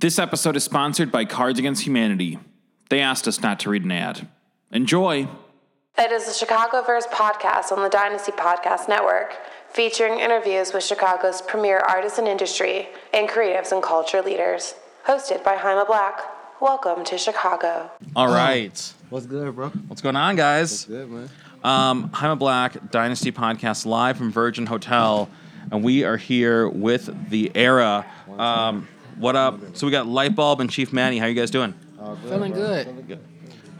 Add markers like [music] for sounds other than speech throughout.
This episode is sponsored by Cards Against Humanity. They asked us not to read an ad. Enjoy! It is the Chicagoverse podcast on the Dynasty Podcast Network, featuring interviews with Chicago's premier artists and industry and creatives and culture leaders. Hosted by Jaime Black. Welcome to Chicago. All right. What's good, bro? What's going on, guys? Good, man. Um, Jaime Black, Dynasty Podcast, live from Virgin Hotel. And we are here with the era. Um, what up? So we got Lightbulb and Chief Manny. How you guys doing? All good, Feeling bro. good. Feeling good.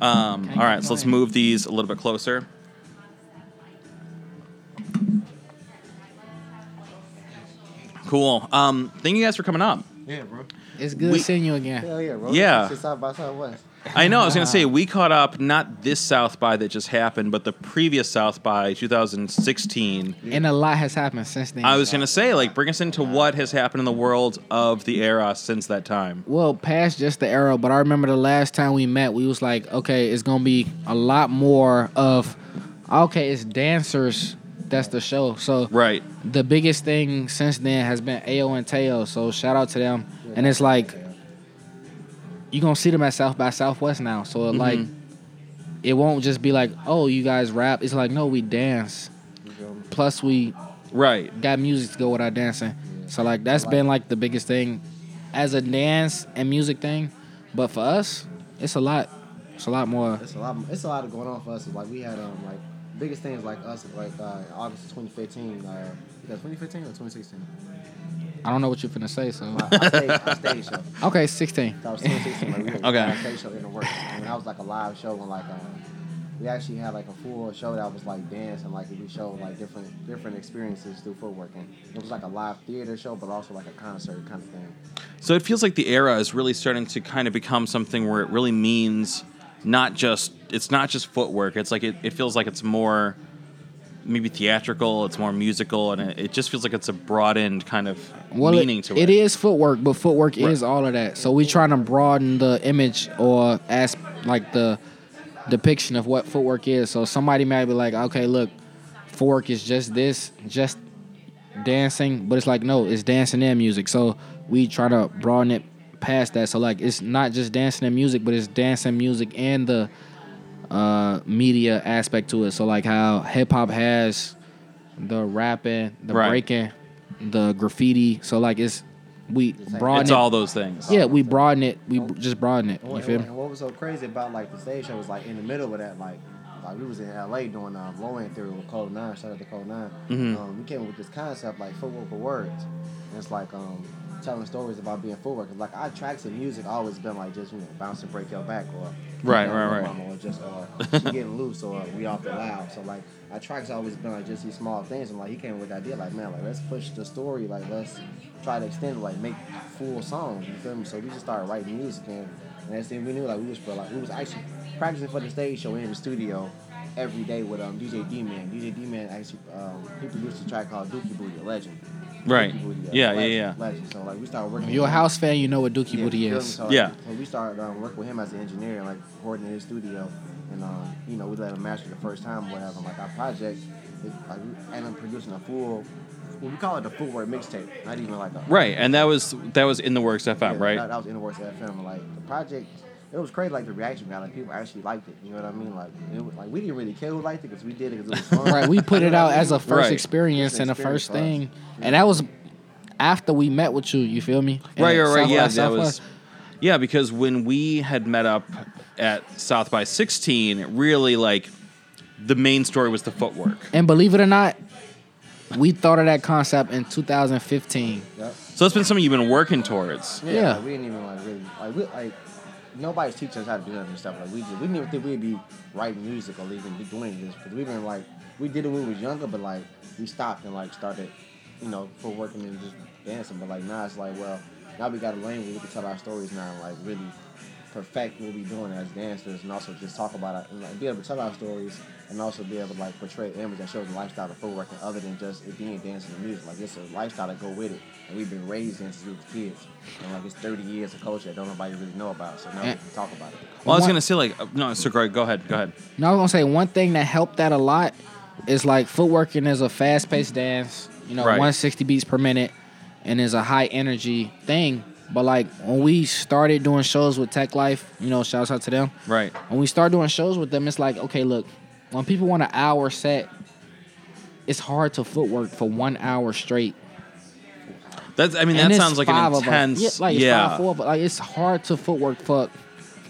Um, all right, so let's move these a little bit closer. Cool. Um, thank you guys for coming up. Yeah, bro. It's good We- seeing you again. Hell yeah, bro. Yeah. Shit South by Southwest. I know. I was gonna say ah. we caught up not this South by that just happened, but the previous South by 2016. And a lot has happened since then. I was gonna say like bring us into what has happened in the world of the era since that time. well, past just the era, but I remember the last time we met, we was like, okay, it's gonna be a lot more of, okay, it's dancers. That's the show. So Right. the biggest thing since then has been Ao and Teo. So shout out to them. And it's like you gonna see them at South by Southwest now. So Mm-hmm. like, it won't just be like, oh, you guys rap. It's like, no, we dance. You feel me? Plus we Right. got music to go with our dancing. So like that's been like the biggest thing as a dance and music thing. But for us, it's a lot. It's a lot more. It's a lot. It's a lot of going on for us. It's like we had um like biggest things like us like uh, August 2015. Uh, 2015 or 2016? I don't know what you're finna say. So My, our, stage, our stage show. okay, 16. That was 2016. Like, we had [laughs] Okay. Our stage show in the works, and that was like a live show and like um. We actually had like a full show that was like dance and like we showed like different different experiences through footwork and it was like a live theater show but also like a concert kind of thing. So it feels like the era is really starting to kind of become something where it really means not just it's not just footwork. It's like it, it feels like it's more maybe theatrical, it's more musical, and it, it just feels like it's a broadened kind of Well, meaning it, to it. it is footwork, but footwork Right. is all of that. So we trying to broaden the image or as like the depiction of what footwork is. So somebody might be like, okay, look, footwork is just this, just dancing, but it's like no, it's dancing and music. So we try to broaden it past that. So like it's not just dancing and music, but it's dancing, music, and the uh, media aspect to it. So like how hip hop has the rapping, the Right. breaking, the graffiti. So like it's we broaden It's it. all those things. yeah, we broaden it. We just broaden it. You what, feel me? and what was so crazy about like the stage show was like in the middle of that, like like we was in LA doing um, low end theory with Code Nine. Shout out to Code 9 Mhm. Um, we came up with this concept like footwork for words. And it's like um, telling stories about being footwork. Like our tracks and music always been like just you know bounce and break your back or Right, you know, right, right. Or just or [laughs] she getting loose or we off the loud. So like our tracks always been like just these small things. And like he came with the idea like man like let's push the story like let's try to extend it, like make full songs. You feel me? So we just started writing music and and that's then we knew like we was for like we was actually practicing for the stage show in the studio every day with um DJ Deeon. DJ Deeon actually um, he produced a track called Dookie Booty, a legend. Right. Dookie Booty, a Yeah, yeah, yeah. Legend. So like we started working. If you're a with him. house fan, you know what Dookie Yeah, Booty you feel me? is. So, like, Yeah. So we started um, working with him as an engineer and like recording in his studio, and um, you know we let him master the first time or whatever. Like our project, it, like we ended up producing a full, well, we call it the full word mixtape, not even like a Right, and that was that was in the works FM, yeah, right? That, that was in the works FM. Like the project, it was crazy. Like the reaction we got, like people actually liked it. You know what I mean? Like it was, like we didn't really care who liked it because we did it because it was fun. Right, we put it out as a first Right. experience It's and the experience first for us. thing, and that was after we met with you. You feel me? Right, And right, right. South Yeah, by that was. Yeah, because when we had met up at South by 16, it really like the main story was the footwork. And believe it or not, we thought of that concept in 2015. Yep. So that's been something you've been working towards. Yeah, Yeah. Like, we didn't even like really like we like nobody's teaching us how to do that and stuff. Like we just we didn't even think we'd be writing music or even be doing this because we've been like we did it when we was younger, but like we stopped and like started, you know, for working and just dancing. But like now it's like well now we got a lane where we can tell our stories now and like really perfect what we doing as dancers and also just talk about it and like, be able to tell our stories and also be able to like portray an image that shows the lifestyle of footworking other than just it being dancing and music. Like it's a lifestyle that go with it. And we've been raised in since we was kids. And like it's 30 years of culture that don't nobody really know about. So now we can talk about it. Well, I was gonna say like uh, no, so go go ahead, go ahead. No, I was gonna say one thing that helped that a lot is like footworking is a fast paced dance, you know, Right. 160 beats per minute, and is a high energy thing. But like when we started doing shows with Teklife, you know, shouts out to them. Right. When we start doing shows with them, it's like, okay, look, when people want an hour set, it's hard to footwork for one hour straight. That's. I mean, And that sounds like an intense. Yeah, like it's yeah. five, four, but like it's hard to footwork for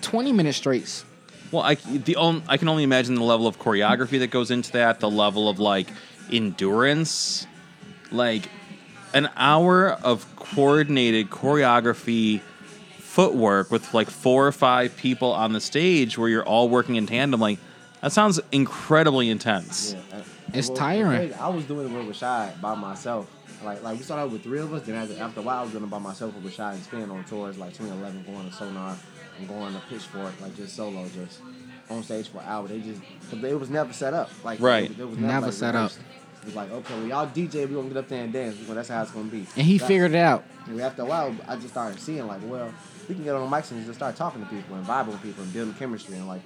twenty minutes straight. Well, I the on, I can only imagine the level of choreography that goes into that, the level of like endurance, like an hour of coordinated choreography, footwork with like four or five people on the stage where you're all working in tandem. Like that sounds incredibly intense. Yeah, It's well, tiring. I was doing it with Rashad by myself. Like, like we started out with three of us. Then after, after a while, I was doing it by myself with Rashad and Spinn on tours, like 2011, going to Sonar and going to Pitchfork, like just solo, just on stage for an hour. They just, but it was never set up. Like, Right. It, was Never like, set up. It was like, okay, well, y'all DJ, we gonna get up there and dance. Well, that's how it's gonna be. And he That- figured it out. and after a while, I just started seeing like, well, we can get on the mics and just start talking to people and vibing with people and building chemistry and like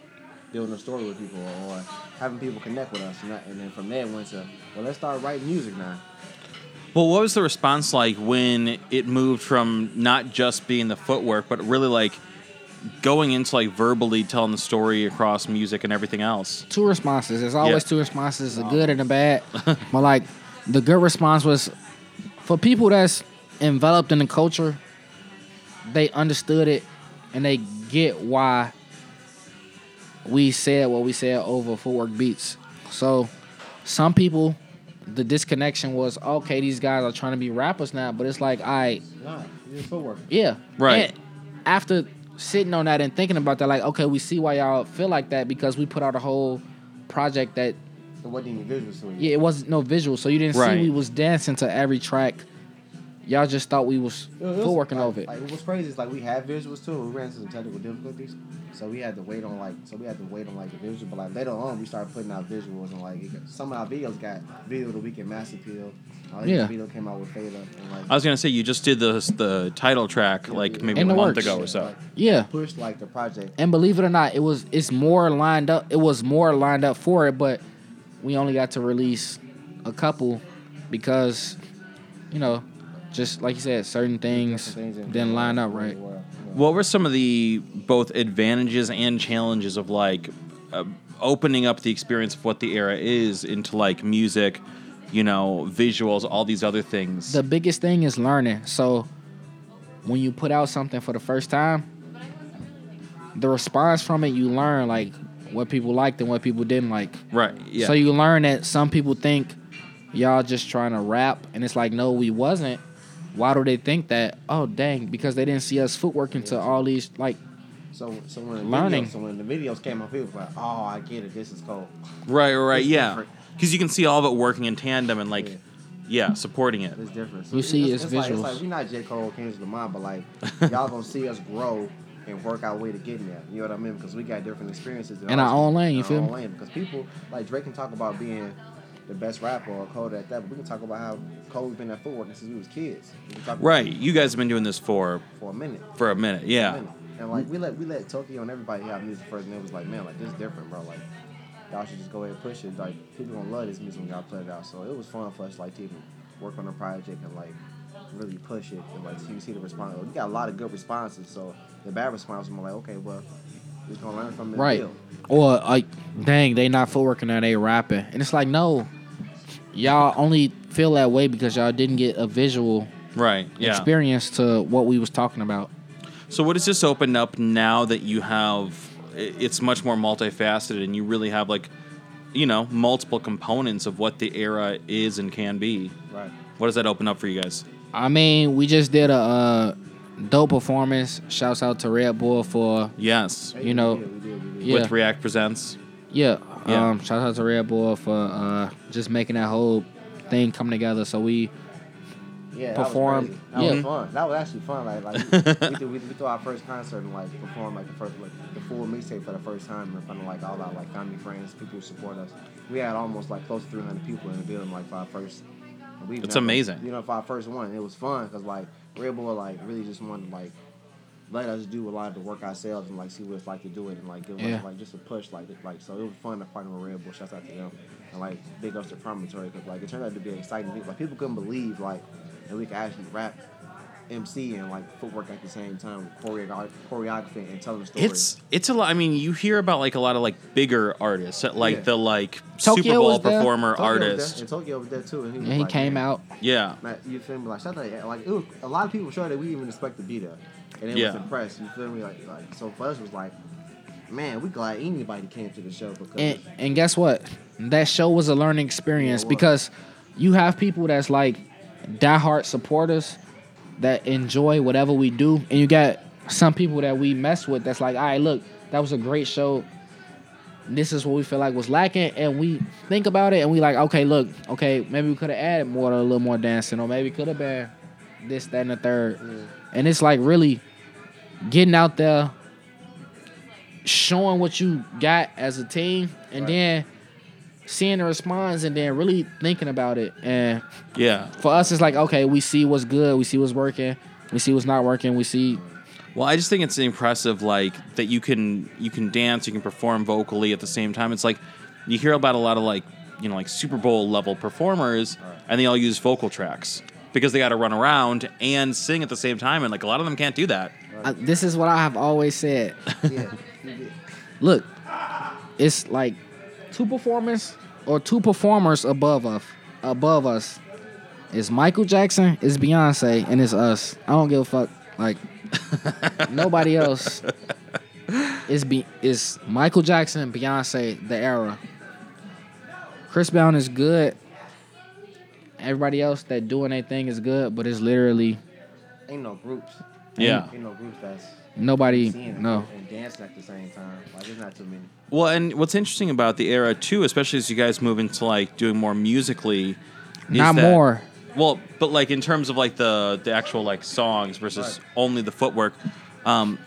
building a story with people or having people connect with us. And, that, and then from there, it went to, well, let's start writing music now. Well, what was the response like when it moved from not just being the footwork, but really like going into like verbally telling the story across music and everything else? Two responses. There's always Yeah. two responses, the good and the bad. [laughs] but like the good response was for people that's enveloped in the culture, they understood it and they get why we said what we said over footwork beats. So some people the disconnection was okay, these guys are trying to be rappers now, but it's like I Nah, it's footwork. Yeah. Right. And after sitting on that and thinking about that, like, okay, we see why y'all feel like that because we put out a whole project that It wasn't even visuals to yeah, it wasn't no visual, so you didn't Right. see we was dancing to every track. Y'all just thought we was It was- footworking like, over it. Like, what's crazy is like we had visuals too. We ran into some technical difficulties, so we had to wait on like so we had to wait on like the visual. But like later on, we started putting out visuals and like got, some of our videos got video of the week at Mass Appeal. Uh, Yeah. video came out with Fada and like I was gonna say you just did the the title track like maybe a month works. ago or so. like, Yeah. pushed like the project. And believe it or not, it was it's more lined up. It was more lined up for it, but we only got to release a couple because, you know, just like you said, certain things things didn't line up right. Well, you. What were some of the both advantages and challenges of like uh, opening up the experience of what the era is into like music, you know, visuals, all these other things? The biggest thing is learning. So when you put out something for the first time, the response from it, you learn like what people liked and what people didn't like. right. Yeah. So you learn that some people think y'all just trying to rap, and it's like, no, we wasn't. Why do they think that? Oh, dang, because they didn't see us footwork into all these like. So so when the Learning. Videos, so when the videos came out, people were like, oh, I get it. This is cold. right. Right. It's Yeah. Because you can see all of it working in tandem and like, Yeah. yeah, supporting it. It's different. You see it's Like, it's visuals. like we're not J Cole, Kendrick Lamar, but like [laughs] y'all gonna see us grow and work our way to getting there. You know what I mean? Because we got different experiences In our own lane, you our feel own me? lane. Because people like Drake can talk about being the best rapper or Cole at that, but we can talk about how Cole's been at footwork since we was kids. We can talk Right. You guys have been doing this for for a minute. for a minute. A Yeah. minute. And like we let we let Tokyo and everybody have music first, and it was like, man, like this is different, bro. Like y'all should just go ahead and push it. Like people gonna love this music when y'all play it out. So it was fun for us like to even work on a project and like really push it and like you see the response. We got a lot of good responses. So the bad response was more like, okay, well, we're gonna learn from it. Right. build. Or like, dang, they not footworking now, they rapping. And it's like, no, y'all only feel that way because y'all didn't get a visual Right. Yeah. experience to what we was talking about. So what does this open up now that you have? It's much more multifaceted, and you really have like, you know, multiple components of what the era is and can be. Right. What does that open up for you guys? I mean, we just did a uh, dope performance. Shouts out to Red Bull for Yes, You know, we we did, we did. yeah. with React Presents. yeah. Yeah. Um, shout out to Red Bull for uh, just making that whole thing come together. So we Yeah, perform- That was, crazy. that yeah. was fun. That was actually fun. Like, like we, we, [laughs] did, we, we threw our first concert and like performed like the first like the full mixtape for the first time in front of like all our like family, friends, people who support us. We had almost like close to 300 people in the building like for our first. We It's amazing. You know, for our first one, it was fun because like Red Bull like really just wanted to like let us do a lot of the work ourselves and like see what it's like to do it and like give Yeah. us like just a push like like so it was fun to partner with Red Bull. Shouts out to them and like big ups to Promontory because like it turned out to be an exciting thing. Like people couldn't believe like that we could actually rap MC and like footwork at the same time, choreography, choreography and telling the story. It's it's a lot. I mean, you hear about like a lot of like bigger artists, like Yeah. the like Tokyo Super Bowl performer Tokyo was there, artist. and Tokyo was there too, and he, was And he like, came man, out. Yeah, Man, you feel me? Like, shut that. Like, it was, a lot of people showed that we even expect to be there, and it Yeah. was impressed. You feel me? Like, like so for us it was like, man, we glad anybody came to the show because And and guess what? That show was a learning experience Yeah, because you have people that's like diehard supporters that enjoy whatever we do, and you got some people that we mess with that's like, all right, look, that was a great show. This is what we feel like was lacking, and we think about it, and we like, okay, look, okay, maybe we could have added more, a little more dancing, or maybe could have been this, that, and the third. And it's like really getting out there, showing what you got as a team, and Right. then seeing the response, and then really thinking about it. And yeah. for us, it's like, okay, we see what's good, we see what's working, we see what's not working, we see. Well, I just think it's impressive, like that you can you can dance, you can perform vocally at the same time. It's like you hear about a lot of like you know like Super Bowl level performers, and they all use vocal tracks because they got to run around and sing at the same time, and like a lot of them can't do that. I, this is what I have always said. yeah. [laughs] Look, it's like two performers or two performers above us. Above us, it's Michael Jackson, it's Beyonce, and it's us. I don't give a fuck. Like [laughs] nobody else. It's be it's Michael Jackson, Beyonce, the era. Chris Brown is good. Everybody else that doing their thing is good, but it's literally ain't no groups. Yeah. ain't no groups that's nobody. No. and dancing at the same time. Like, there's not too many. Well, and what's interesting about the era too, especially as you guys move into like doing more musically, is Not that- more. Well, but like in terms of like the the actual like songs versus Right. only the footwork, um,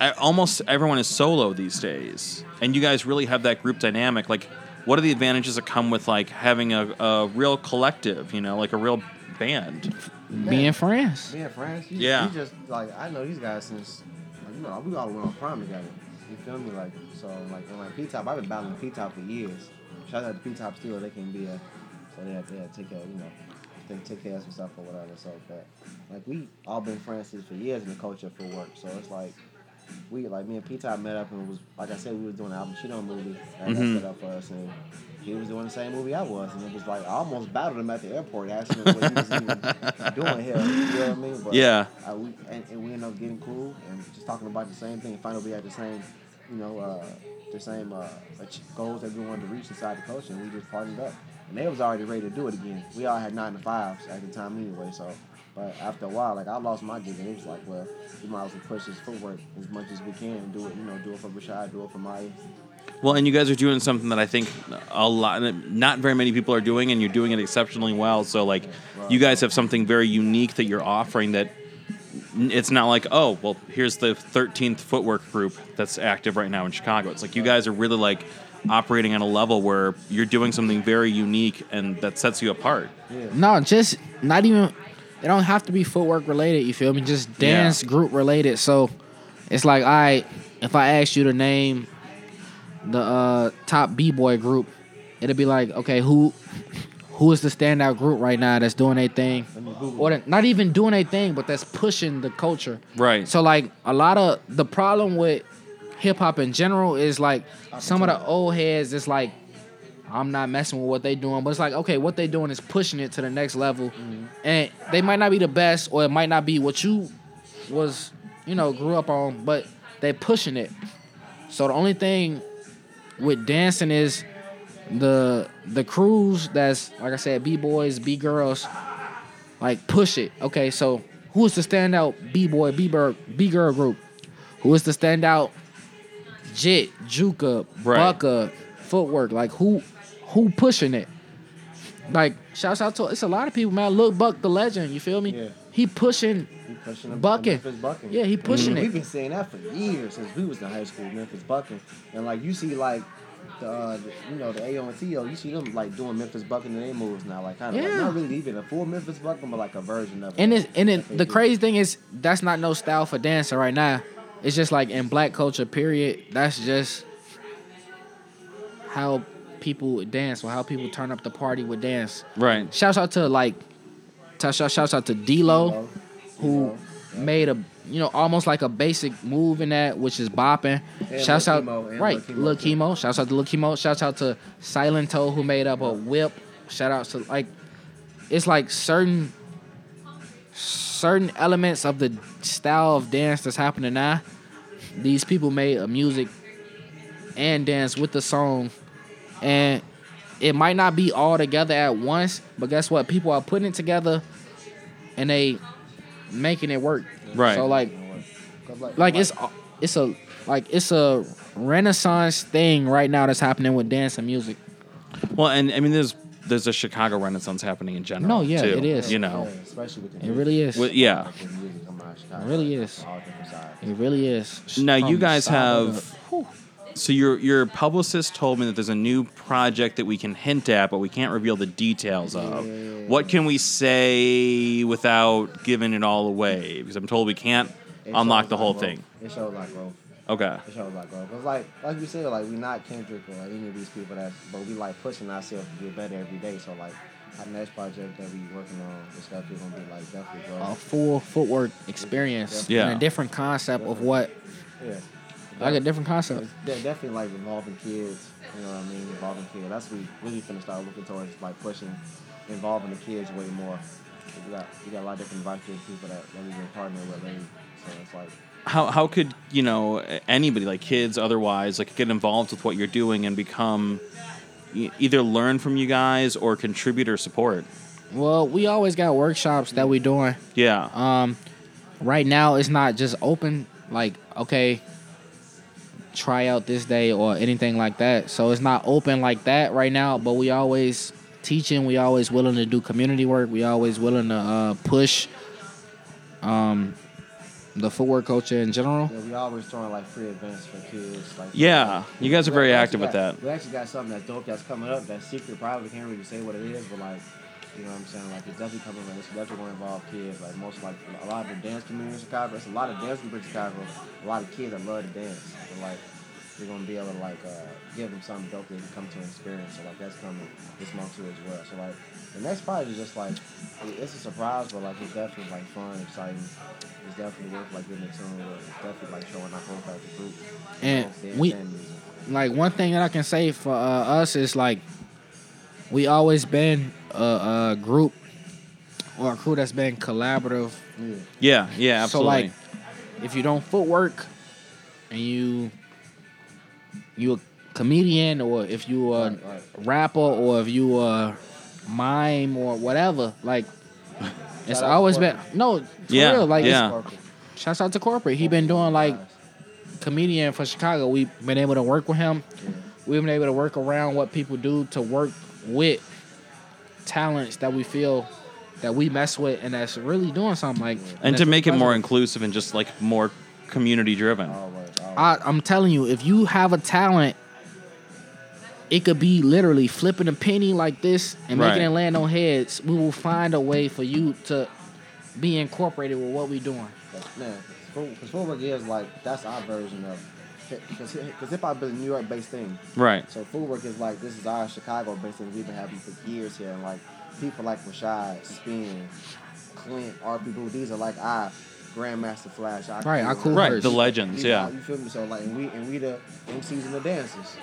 I, almost everyone is solo these days, and you guys really have that group dynamic. Like, what are the advantages that come with like having a, a real collective? You know, like a real band. Being friends. Me and friends, you, Yeah. you just like I know these guys since like, you know we all went on prom together. You feel me? Like so like and like P Top, I've been battling P Top for years. Shout out to P Top still, they can be a so they have, they have to take care, you know, they take care of some stuff or whatever. So but like we all been friends since for years in the culture for work. So it's like we like me and P Top met up and was like I said we was doing the album Chino movie and Mhm. that set up for us and he was doing the same movie I was and it was like I almost battled him at the airport asking him what he was even [laughs] doing here. You know what I mean? But Yeah. uh, we, and, and we ended up getting cool and just talking about the same thing. And finally, we had the same, you know, uh, the same uh, goals that we wanted to reach inside the culture, and we just partnered up. And they was already ready to do it again. We all had nine to fives at the time anyway. So, but after a while, like I lost my gig, and it was like, well, we might as well push this footwork as much as we can and do it. You know, do it for Rashad, do it for Maya. Well, and you guys are doing something that I think a lot, not very many people are doing, and you're doing it exceptionally well. So, like, you guys have something very unique that you're offering that it's not like, oh, well, here's the 13th footwork group that's active right now in Chicago. It's like you guys are really like operating on a level where you're doing something very unique and that sets you apart. No, just not even. It don't have to be footwork related. You feel me? Just Yeah. dance group related. So it's like, all right, if I ask you to name the uh, top b boy group, it'll be like, okay, who who is the standout group right now that's doing a thing, Let me Google. or that- not even doing a thing, but that's pushing the culture. Right. So like a lot of the problem with hip hop in general is like some of the old heads. It's like I'm not messing with what they doing, but it's like okay, what they doing is pushing it to the next level, and they might not be the best, or it might not be what you was, you know, grew up on, but they pushing it. So the only thing with dancing is the the crews that's like I said, b boys, b girls, like push it. Okay, so who is the standout b boy, b girl, b girl group? Who is the standout jit, juka, Right. bucka, footwork? Like who who pushing it? Like shouts out to it's a lot of people, man. Look, Buck the legend. You feel me? Yeah. He pushing. He pushing them, Bucking. Memphis bucking. Yeah, he pushing it. We've been saying that for years since we was in high school, Memphis bucking, and like you see like. The, uh, the, you know the AO and TO, you see them like doing Memphis bucking in their moves now, like kind of like Yeah. not really even a full Memphis bucking, but like a version of it. And it, and that it, the crazy thing is that's not no style for dancing right now. It's just like in black culture, period. That's just how people dance or how people turn up the party with dance. Right. Shouts out to like, t- shout- shouts out to D-Lo, who made a you know almost like a basic move in that, which is bopping. And Shouts out Chemo, right, Lil Chemo, Lil. Chemo. Shouts out to Lil Chemo. Shouts out to Silentó who made up a whip. Shout out to like it's like certain certain elements of the style of dance that's happening now. These people made a music and dance with the song, and it might not be all together at once, but guess what? People are putting it together, and they making it work. Right. So like, like it's it's a like it's a renaissance thing right now that's happening with dance and music. Well, and I mean, there's there's a Chicago Renaissance happening in general. No, yeah, too, it is. You know, Yeah, especially with the It really is. Well, yeah. Like, the music coming out of Chicago, It really is. all different sides. It really is. Now you guys solid have. So your your publicist told me that there's a new project that we can hint at, but we can't reveal the details of. What can we say without giving it all away? Because I'm told we can't It unlock the whole thing. It shows like growth. Okay. It shows like growth. Cause like like you said, like we're not Kendrick or like any of these people that, but we like pushing ourselves to get better every day. So like our next project that we working on is definitely gonna be like definitely a full footwork experience Yeah. and a different concept of what Yeah. Like a different concept. It's definitely like involving kids. You know what I mean? Involving kids. That's what we really finna start looking towards, like pushing, involving the kids way more. We got we got a lot of different advice people that, that we've been partnering with lately. So it's like How how could you know anybody like kids otherwise like get involved with what you're doing and become e- either learn from you guys or contribute or support? Well, we always got workshops that we doing. Yeah. Um, right now it's not just open like okay, try out this day or anything like that. So it's not open like that right now. But we always teaching. We always willing to do community work. We always willing to uh, push. Um, the footwork culture in general. yeah, we always throwing like free events for kids. Like Yeah, you guys are very actually active with that. We actually got something that's dope that's coming up. That's secret. Probably can't really say what it is, but like. You know what I'm saying? Like it's definitely coming. like It's definitely going to involve kids. Like most, like a lot of the dance community in Chicago. It's a lot of dance groups in Chicago. A lot of kids that love to dance. And like we're gonna be able to like uh, give them something dope they can come to experience. So like that's coming this month too as well. So like the next project is just like it's a surprise, but like it's definitely like fun, exciting. It's definitely worth like getting into it. It's definitely like showing our as a group. And we- like one thing that I can say for uh, us is like we always been a, a group or a crew that's been collaborative. Yeah. Yeah, yeah, absolutely. So like, if you don't footwork and you you a comedian or if you a Right, right. rapper or if you a mime or whatever, like [laughs] it's Shout out always been no for Yeah, real. Like yeah. it's, shouts out to corporate. He been doing like comedian for Chicago. We've been able to work with him. We've been able to work around what people do to work with talents that we feel that we mess with and that's really doing something like and that's to make it more inclusive and just like more community driven. Always, always. I, I'm telling you, if you have a talent, it could be literally flipping a penny like this and making Right. it land on heads. We will find a way for you to be incorporated with what we're doing. Man, because footwork is like that's our version of because hip hop is a New York based thing. Right. So footwork is like this is our Chicago based thing we've been having for years here, and like people like Rashad, Spinn, Clent, our people. These are like our Grandmaster Flash. Our Right, our cool Right, First. the legends, These yeah. are- you feel me? So like, and we and we the MCs and the dancers,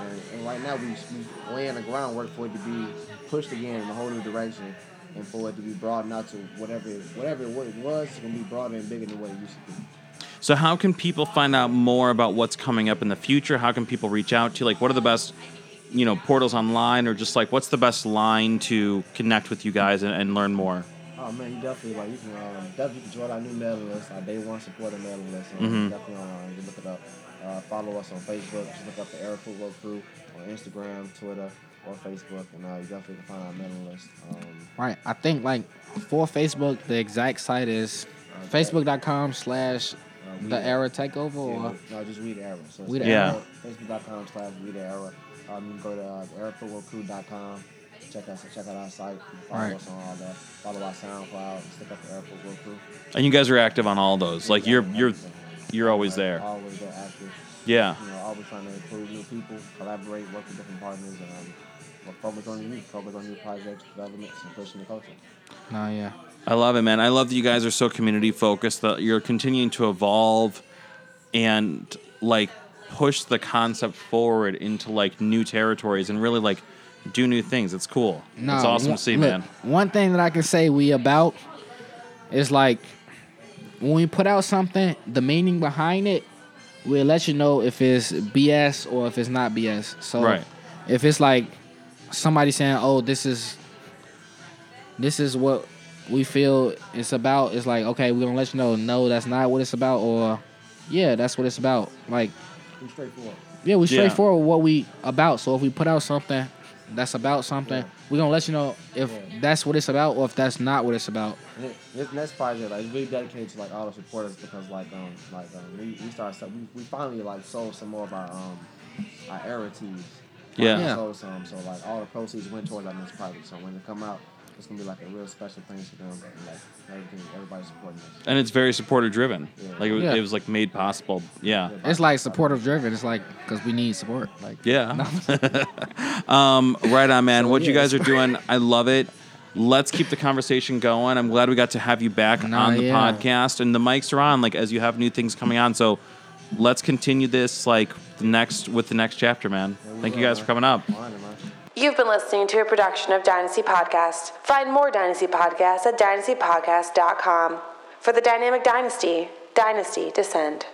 and, and right now we we laying the groundwork for it to be pushed again in a whole new direction, and for it to be broadened out to whatever it, whatever what it was, it's gonna be broader and bigger than what it used to be. So how can people find out more about what's coming up in the future? How can people reach out to you? Like what are the best you know, portals online or just like what's the best line to connect with you guys and, and learn more? Oh man, you definitely like you can um, definitely join our new mailing list, our day one supporter mailing list. Um, Mhm. Definitely online. You look it up. Uh, follow us on Facebook. Just look up the Era Footwork Crew on Instagram, Twitter, or Facebook, and uh, you definitely can find our mailing list. Um, Right. I think like for Facebook, the exact site is facebook.com slash We the the- era takeover yeah, or no, just read the era. So it's We the Era. Era, Facebook.com slash read the era. Um, you can go to uh, erafootworkcrew.com. Check us, check out our site. Follow Right. us on all that. Follow our SoundCloud. Stick up the Era Footwork Crew. And you guys are active on all those. Like you're you're you're always there. Always there, active. Yeah. You know, always trying to include new people, collaborate, work with different partners, and um, focus on you, focus on new projects, developments, and pushing the culture. Nah, yeah. I love it, man. I love that you guys are so community focused. That you're continuing to evolve and like push the concept forward into like new territories and really like do new things. It's cool. No, it's awesome one- to see, look, man. One thing that I can say we about is like when we put out something, the meaning behind it, we'll let you know if it's BS or if it's not BS. So Right. if it's like somebody saying, "Oh, this is this is what we feel it's about," it's like, okay, we're gonna let you know, no, that's not what it's about, or yeah, that's what it's about. Like We straightforward. yeah, we Yeah. straightforward what we about. So if we put out something that's about something, we're gonna let you know if Yeah. that's what it's about or if that's not what it's about. And this next project, like, is really dedicated to like all the supporters because like um like um we we started we, we finally like sold some more of our um our era tees. Yeah. Yeah. Sold some, so like all the proceeds went towards that next project. So when it come out, it's gonna be like a real special thing for them. And, like everything, everybody's supporting us. And it's very supporter driven. Yeah. Like it was, Yeah. it was like made possible. Yeah. It's like supportive driven. It's like because we need support. Like Yeah. [laughs] um, right on, man. what you yeah, guys are doing, I love it. Let's keep the conversation going. I'm glad we got to have you back Nah, on the yeah. podcast, and the mics are on. Like as you have new things coming on, so let's continue this like the next with the next chapter, man. Thank you guys for coming up. Fine, man. You've been listening to a production of Dynasty Podcast. Find more Dynasty Podcasts at dynastypodcast.com. For the Dynamic Dynasty, Dynasty Descend.